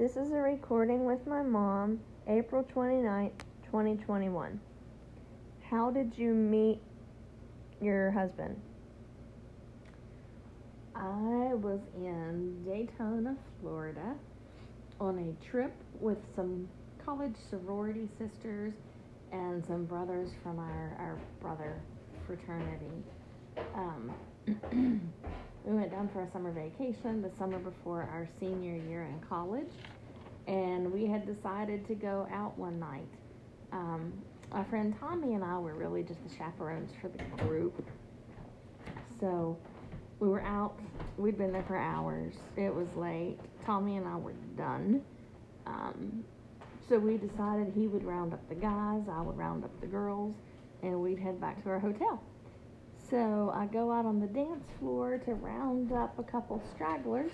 This is a recording with my mom, April 29th, 2021. How did you meet your husband? I was in Daytona, Florida on a trip with some college sorority sisters and some brothers from our, our brother fraternity. Um, we went down for a summer vacation the summer before our senior year in college, and we had decided to go out one night. Um, my friend Tommy and I were really just the chaperones for the group. So we were out. We'd been there for hours. It was late. Tommy and I were done. Um, so we decided he would round up the guys, I would round up the girls, and we'd head back to our hotel. So I go out on the dance floor to round up a couple stragglers.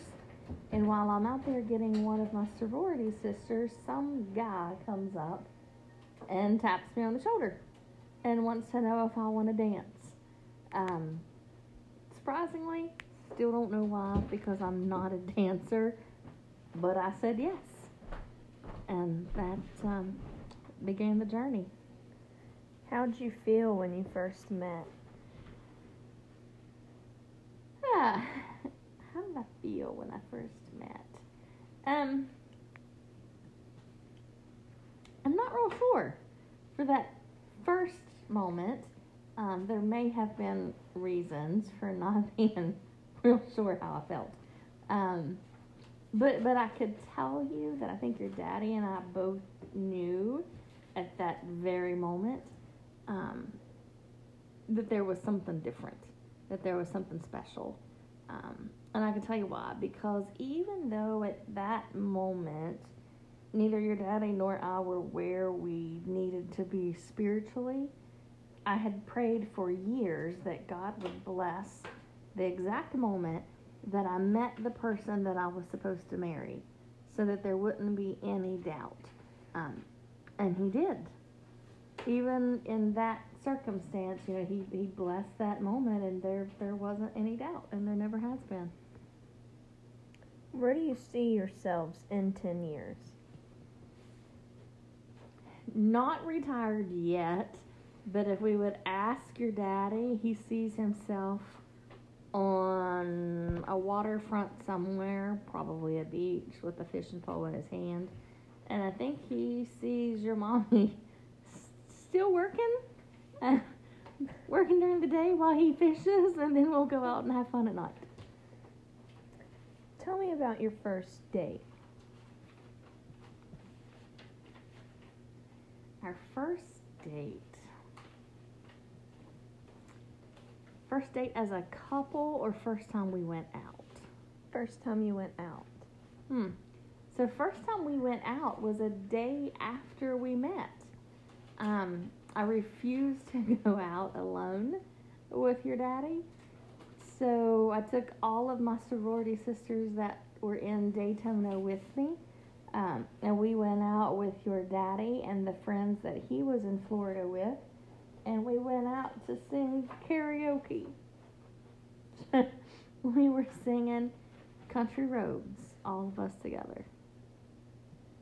And while I'm out there getting one of my sorority sisters, some guy comes up and taps me on the shoulder and wants to know if I want to dance. Um, surprisingly, still don't know why because I'm not a dancer, but I said yes. And that um, began the journey. How'd you feel when you first met? How did I feel when I first met? Um, I'm not real sure. For that first moment, um, there may have been reasons for not being real sure how I felt. Um, but but I could tell you that I think your daddy and I both knew at that very moment um, that there was something different, that there was something special. Um, and I can tell you why. Because even though at that moment, neither your daddy nor I were where we needed to be spiritually, I had prayed for years that God would bless the exact moment that I met the person that I was supposed to marry so that there wouldn't be any doubt. Um, and He did. Even in that circumstance, you know, he, he blessed that moment and there there wasn't any doubt and there never has been. Where do you see yourselves in 10 years? Not retired yet, but if we would ask your daddy, he sees himself on a waterfront somewhere, probably a beach with a fishing pole in his hand. And I think he sees your mommy still working uh, working during the day while he fishes, and then we'll go out and have fun at night. Tell me about your first date. Our first date. First date as a couple, or first time we went out? First time you went out. Hmm. So first time we went out was a day after we met. Um, I refused to go out alone with your daddy. So I took all of my sorority sisters that were in Daytona with me. Um, and we went out with your daddy and the friends that he was in Florida with. And we went out to sing karaoke. we were singing Country Roads, all of us together.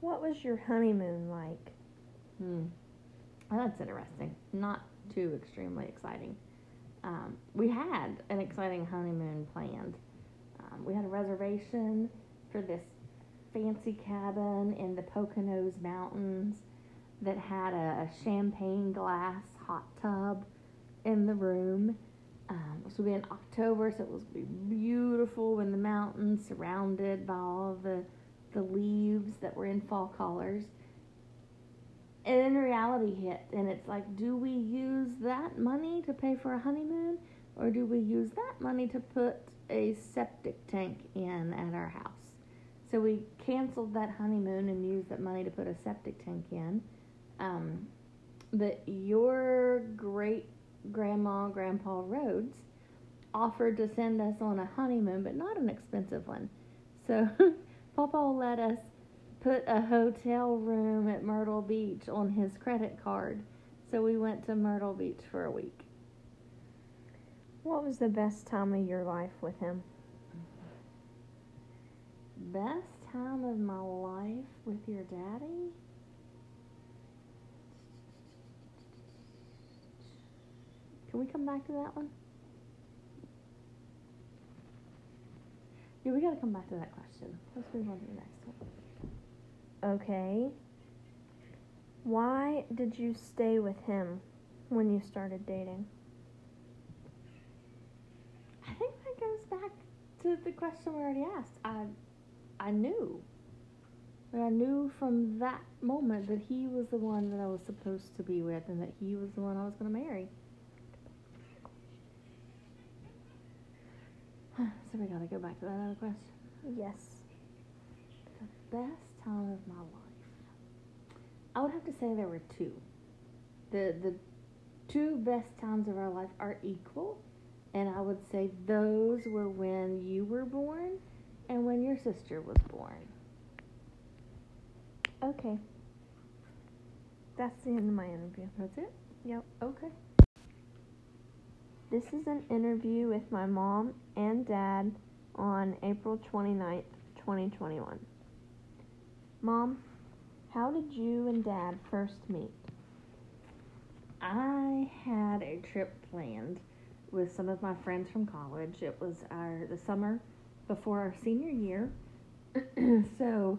What was your honeymoon like? Hmm. Well, that's interesting. Not too extremely exciting. Um, we had an exciting honeymoon planned. Um, we had a reservation for this fancy cabin in the Poconos Mountains that had a, a champagne glass hot tub in the room. Um, this would be in October, so it was be beautiful in the mountains, surrounded by all the the leaves that were in fall colors and then reality hit. And it's like do we use that money to pay for a honeymoon? Or do we use that money to put a septic tank in at our house? So we canceled that honeymoon and used that money to put a septic tank in. Um, but your great grandma grandpa rhodes offered to send us on a honeymoon but not an expensive one. So papa let us put a hotel room at Myrtle Beach on his credit card. So we went to Myrtle Beach for a week. What was the best time of your life with him? best time of my life with your daddy? Can we come back to that one? Yeah, we gotta come back to that question. Let's move on to the next one. Okay. Why did you stay with him when you started dating? I think that goes back to the question we already asked. I I knew. But I knew from that moment that he was the one that I was supposed to be with and that he was the one I was going to marry. so we got to go back to that other question. Yes. The best time of my life. I would have to say there were two. The the two best times of our life are equal, and I would say those were when you were born and when your sister was born. Okay. That's the end of my interview. That's it? Yep. Okay. This is an interview with my mom and dad on April 29th, 2021. Mom, how did you and dad first meet? I had a trip planned with some of my friends from college. It was our the summer before our senior year. so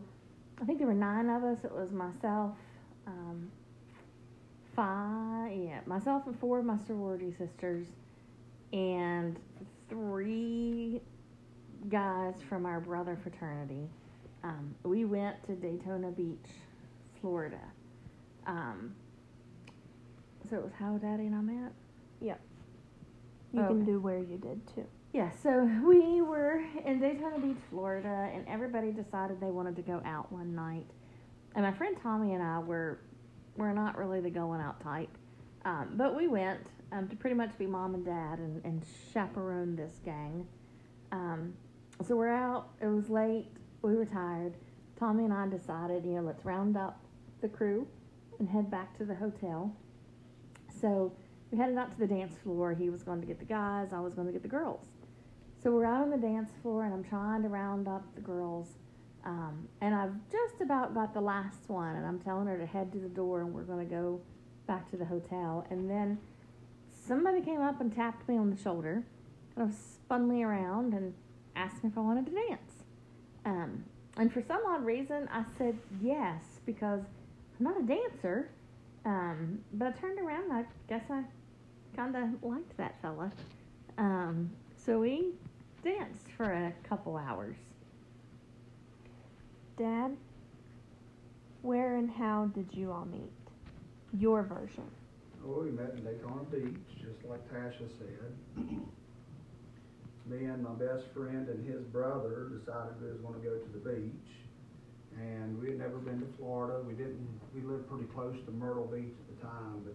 I think there were nine of us. It was myself, um, five, yeah, myself and four of my sorority sisters, and three guys from our brother fraternity. Um, we went to Daytona Beach, Florida. Um, so it was how Daddy and I met. Yep. You can do where you did too. Yeah, so we were in Daytona Beach, Florida, and everybody decided they wanted to go out one night. And my friend Tommy and I were were not really the going out type, um, but we went um, to pretty much be mom and dad and, and chaperone this gang. Um, so we're out. It was late. We were tired. Tommy and I decided, you know, let's round up the crew and head back to the hotel. So we headed out to the dance floor. He was going to get the guys. I was going to get the girls. So we're out on the dance floor, and I'm trying to round up the girls. Um, and I've just about got the last one, and I'm telling her to head to the door, and we're going to go back to the hotel. And then somebody came up and tapped me on the shoulder, kind of spun me around and asked me if I wanted to dance. Um, and for some odd reason, I said yes because I'm not a dancer. Um, but I turned around. And I guess I kind of liked that fella. Um, so we danced for a couple hours. Dad, where and how did you all meet? Your version. Oh, we met in Daytona Beach, just like Tasha said. Me and my best friend and his brother decided we was gonna go to the beach. And we had never been to Florida. We didn't, we lived pretty close to Myrtle Beach at the time, but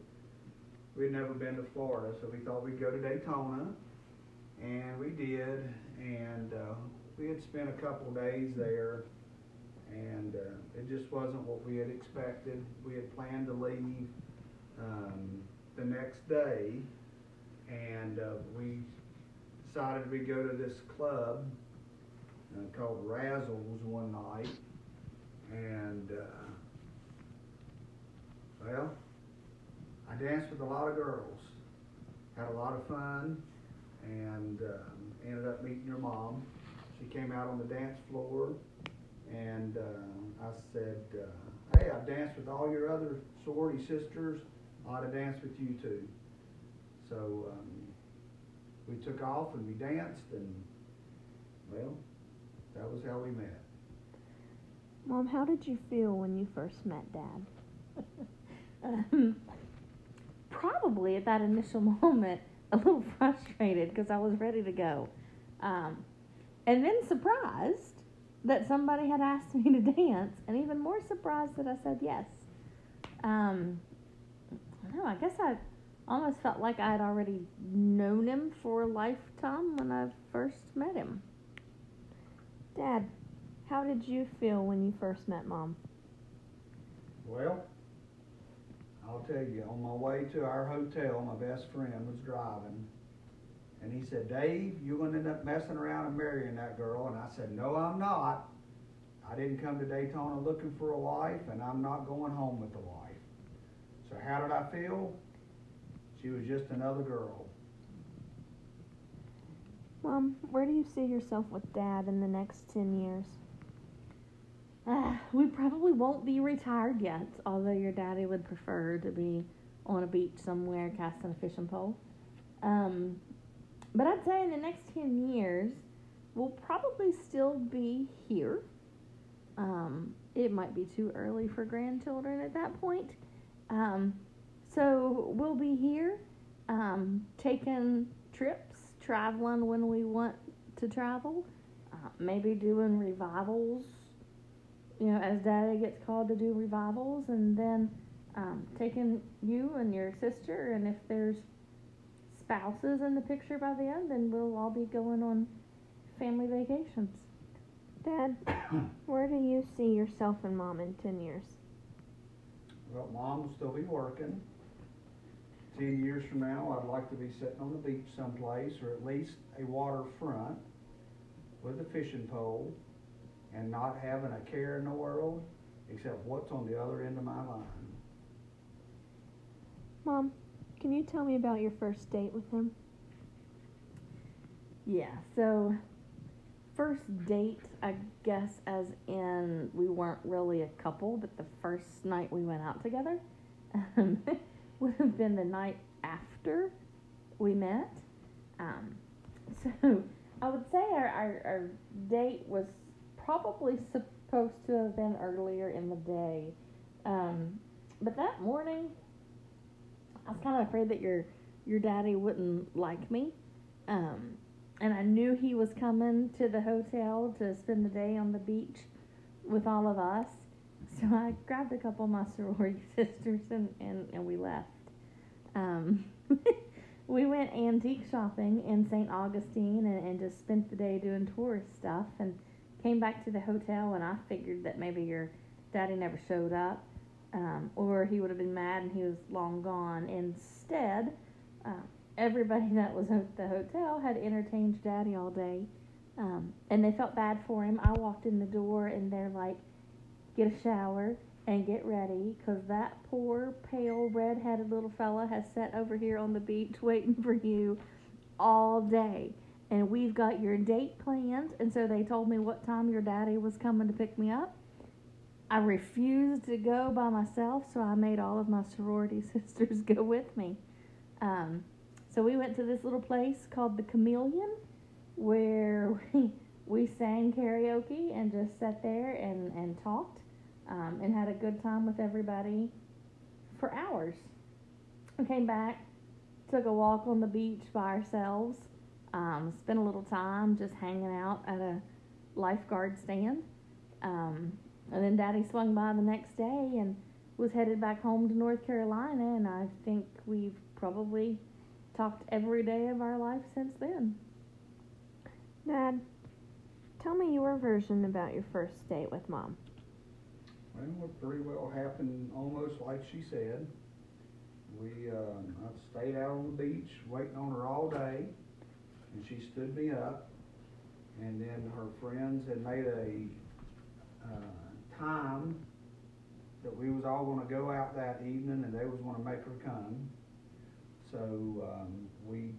we had never been to Florida, so we thought we'd go to Daytona. And we did, and, uh, we had spent a couple days there. And, uh, it just wasn't what we had expected. We had planned to leave, um, the next day, and uh, we decided we'd go to this club uh, called Razzles one night, and uh, well, I danced with a lot of girls, had a lot of fun, and um, ended up meeting your mom. She came out on the dance floor, and uh, I said, uh, "Hey, I've danced with all your other sorority sisters." I ought to dance with you too. So um, we took off and we danced, and well, that was how we met. Mom, how did you feel when you first met Dad? um, probably at that initial moment, a little frustrated because I was ready to go. Um, and then surprised that somebody had asked me to dance, and even more surprised that I said yes. Um, no, I guess I almost felt like I had already known him for a lifetime when I first met him. Dad, how did you feel when you first met Mom? Well, I'll tell you, on my way to our hotel, my best friend was driving, and he said, "Dave, you're going to end up messing around and marrying that girl." And I said, "No, I'm not." I didn't come to Daytona looking for a wife, and I'm not going home with a wife. So how did I feel? She was just another girl. Mom, where do you see yourself with Dad in the next 10 years? Uh, we probably won't be retired yet, although your daddy would prefer to be on a beach somewhere casting a fishing pole. Um, but I'd say in the next 10 years, we'll probably still be here. Um, it might be too early for grandchildren at that point. Um, so we'll be here, um, taking trips, traveling when we want to travel, uh, maybe doing revivals you know, as Daddy gets called to do revivals, and then um, taking you and your sister, and if there's spouses in the picture by the end, then we'll all be going on family vacations. Dad, where do you see yourself and Mom in 10 years? Well, Mom will still be working. Ten years from now, I'd like to be sitting on the beach someplace, or at least a waterfront with a fishing pole and not having a care in the world except what's on the other end of my line. Mom, can you tell me about your first date with him? Yeah, so first date, I guess, as in we weren't really a couple, but the first night we went out together um, would have been the night after we met. Um, so I would say our, our, our date was probably supposed to have been earlier in the day. Um, but that morning, I was kind of afraid that your your daddy wouldn't like me. Um, and I knew he was coming to the hotel to spend the day on the beach with all of us. So I grabbed a couple of my sorority sisters and, and, and we left. Um, we went antique shopping in St. Augustine and, and just spent the day doing tourist stuff. And came back to the hotel and I figured that maybe your daddy never showed up, um, or he would have been mad and he was long gone. Instead, uh, everybody that was at the hotel had entertained daddy all day, um, and they felt bad for him. I walked in the door and they're like, "Get a shower." And get ready, cause that poor, pale, red-headed little fella has sat over here on the beach waiting for you all day and we've got your date planned. And so they told me what time your daddy was coming to pick me up. I refused to go by myself, so I made all of my sorority sisters go with me. Um, so we went to this little place called the Chameleon, where we, we sang karaoke and just sat there and, and talked um, and had a good time with everybody for hours. We came back, took a walk on the beach by ourselves um, spent a little time just hanging out at a lifeguard stand. Um, and then Daddy swung by the next day and was headed back home to North Carolina. And I think we've probably talked every day of our life since then. Dad, tell me your version about your first date with Mom. Well, it pretty well happened almost like she said. We, uh, I stayed out on the beach waiting on her all day and she stood me up. And then her friends had made a uh, time that we was all going to go out that evening, and they was going to make her come. So um, we,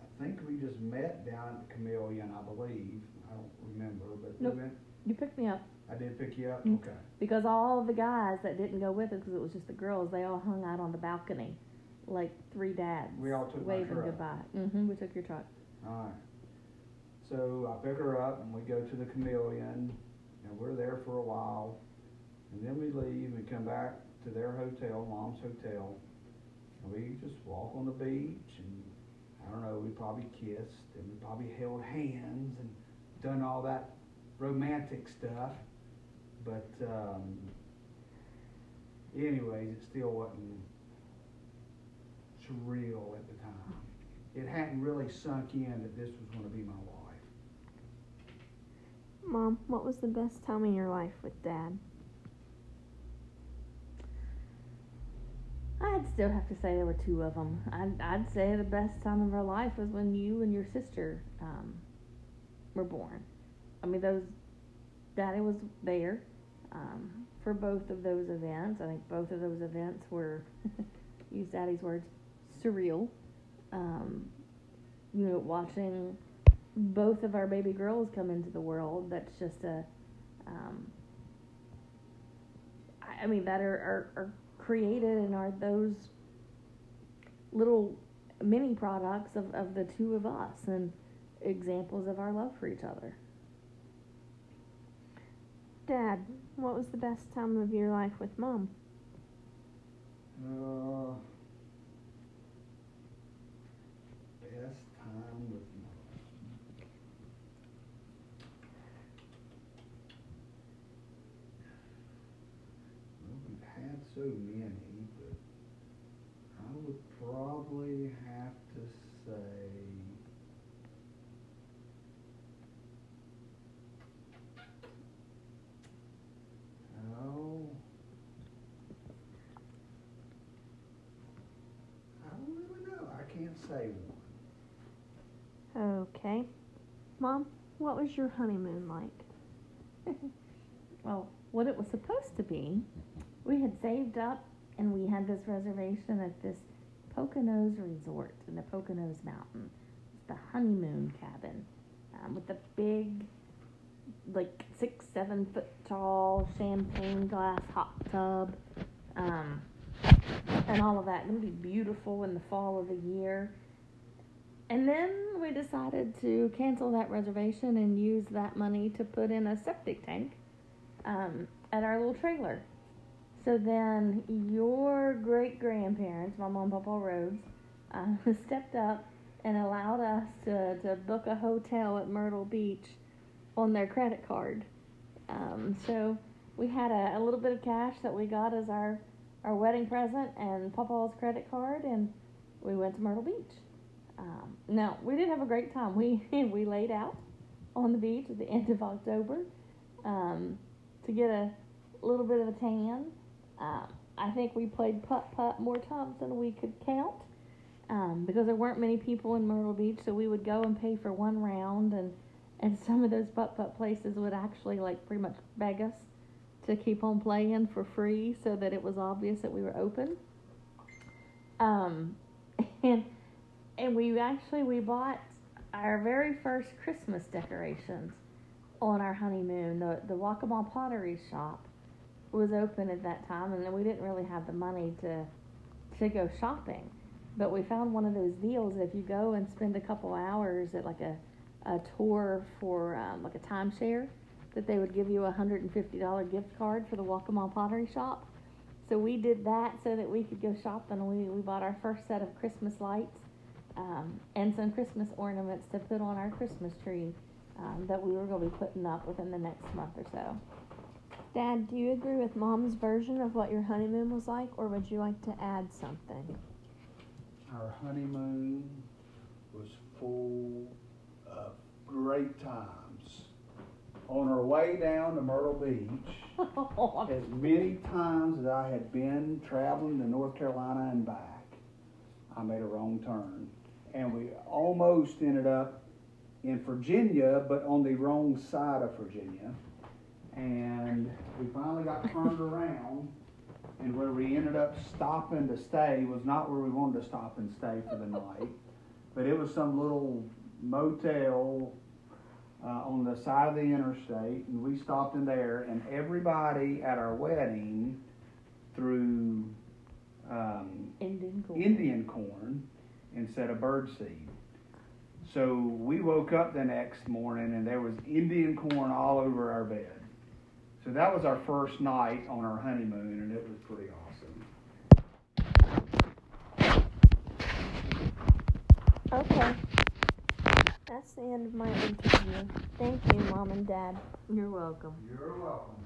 I think we just met down at the Chameleon, I believe. I don't remember, but nope. we went. You picked me up. I did pick you up. Mm-hmm. Okay. Because all the guys that didn't go with us, because it was just the girls, they all hung out on the balcony, like three dads. We all took waving goodbye. Mm-hmm. We took your truck. All right. So I pick her up and we go to the Chameleon and we're there for a while. And then we leave and come back to their hotel, mom's hotel. And we just walk on the beach and I don't know, we probably kissed and we probably held hands and done all that romantic stuff. But um, anyways, it still wasn't surreal at the time. It hadn't really sunk in that this was going to be my wife. Mom, what was the best time in your life with Dad? I'd still have to say there were two of them. I'd, I'd say the best time of our life was when you and your sister um, were born. I mean, those Daddy was there um, for both of those events. I think both of those events were, use Daddy's words, surreal. Um, you know, watching both of our baby girls come into the world. That's just a, um, I, mean, that are, are, are created and are those little mini products of, of the two of us and examples of our love for each other. Dad, what was the best time of your life with mom? Uh, best time with mom. Well, we've had so many, but I would probably have to say. Oh. I don't really know. I can't say one. Okay. Mom, what was your honeymoon like? well, what it was supposed to be, we had saved up and we had this reservation at this Poconos Resort in the Poconos Mountain. It's the honeymoon cabin um, with the big, like six, seven foot tall champagne glass hot tub, um, and all of that. Going to be beautiful in the fall of the year. And then we decided to cancel that reservation and use that money to put in a septic tank um, at our little trailer. So then your great grandparents, my mom, Papa Rhodes, uh, stepped up and allowed us to, to book a hotel at Myrtle Beach on their credit card. Um, so we had a, a, little bit of cash that we got as our, our wedding present and Papa's credit card, and we went to Myrtle Beach. Um, now we did have a great time. We we laid out on the beach at the end of October um, to get a little bit of a tan. Um, I think we played putt putt more times than we could count um, because there weren't many people in Myrtle Beach. So we would go and pay for one round, and and some of those putt putt places would actually like pretty much beg us to keep on playing for free so that it was obvious that we were open. Um, and and we actually we bought our very first Christmas decorations on our honeymoon. The the Waccamaw Pottery Shop was open at that time, and we didn't really have the money to to go shopping. But we found one of those deals if you go and spend a couple hours at like a a tour for um, like a timeshare, that they would give you a hundred and fifty dollar gift card for the Waccamaw Pottery Shop. So we did that so that we could go shopping. We we bought our first set of Christmas lights um, and some Christmas ornaments to put on our Christmas tree um, that we were going to be putting up within the next month or so. Dad, do you agree with Mom's version of what your honeymoon was like, or would you like to add something? Our honeymoon was full of great times. On our way down to Myrtle Beach, as many times as I had been traveling to North Carolina and back, I made a wrong turn. And we almost ended up in Virginia, but on the wrong side of Virginia. And we finally got turned around, and where we ended up stopping to stay was not where we wanted to stop and stay for the night, but it was some little motel uh, on the side of the interstate, and we stopped in there, and everybody at our wedding threw um, Indian corn. Indian corn instead of birdseed. So we woke up the next morning and there was Indian corn all over our bed. So that was our first night on our honeymoon and it was pretty awesome. Okay. That's the end of my interview. Thank you, Mom and Dad. You're welcome. You're welcome.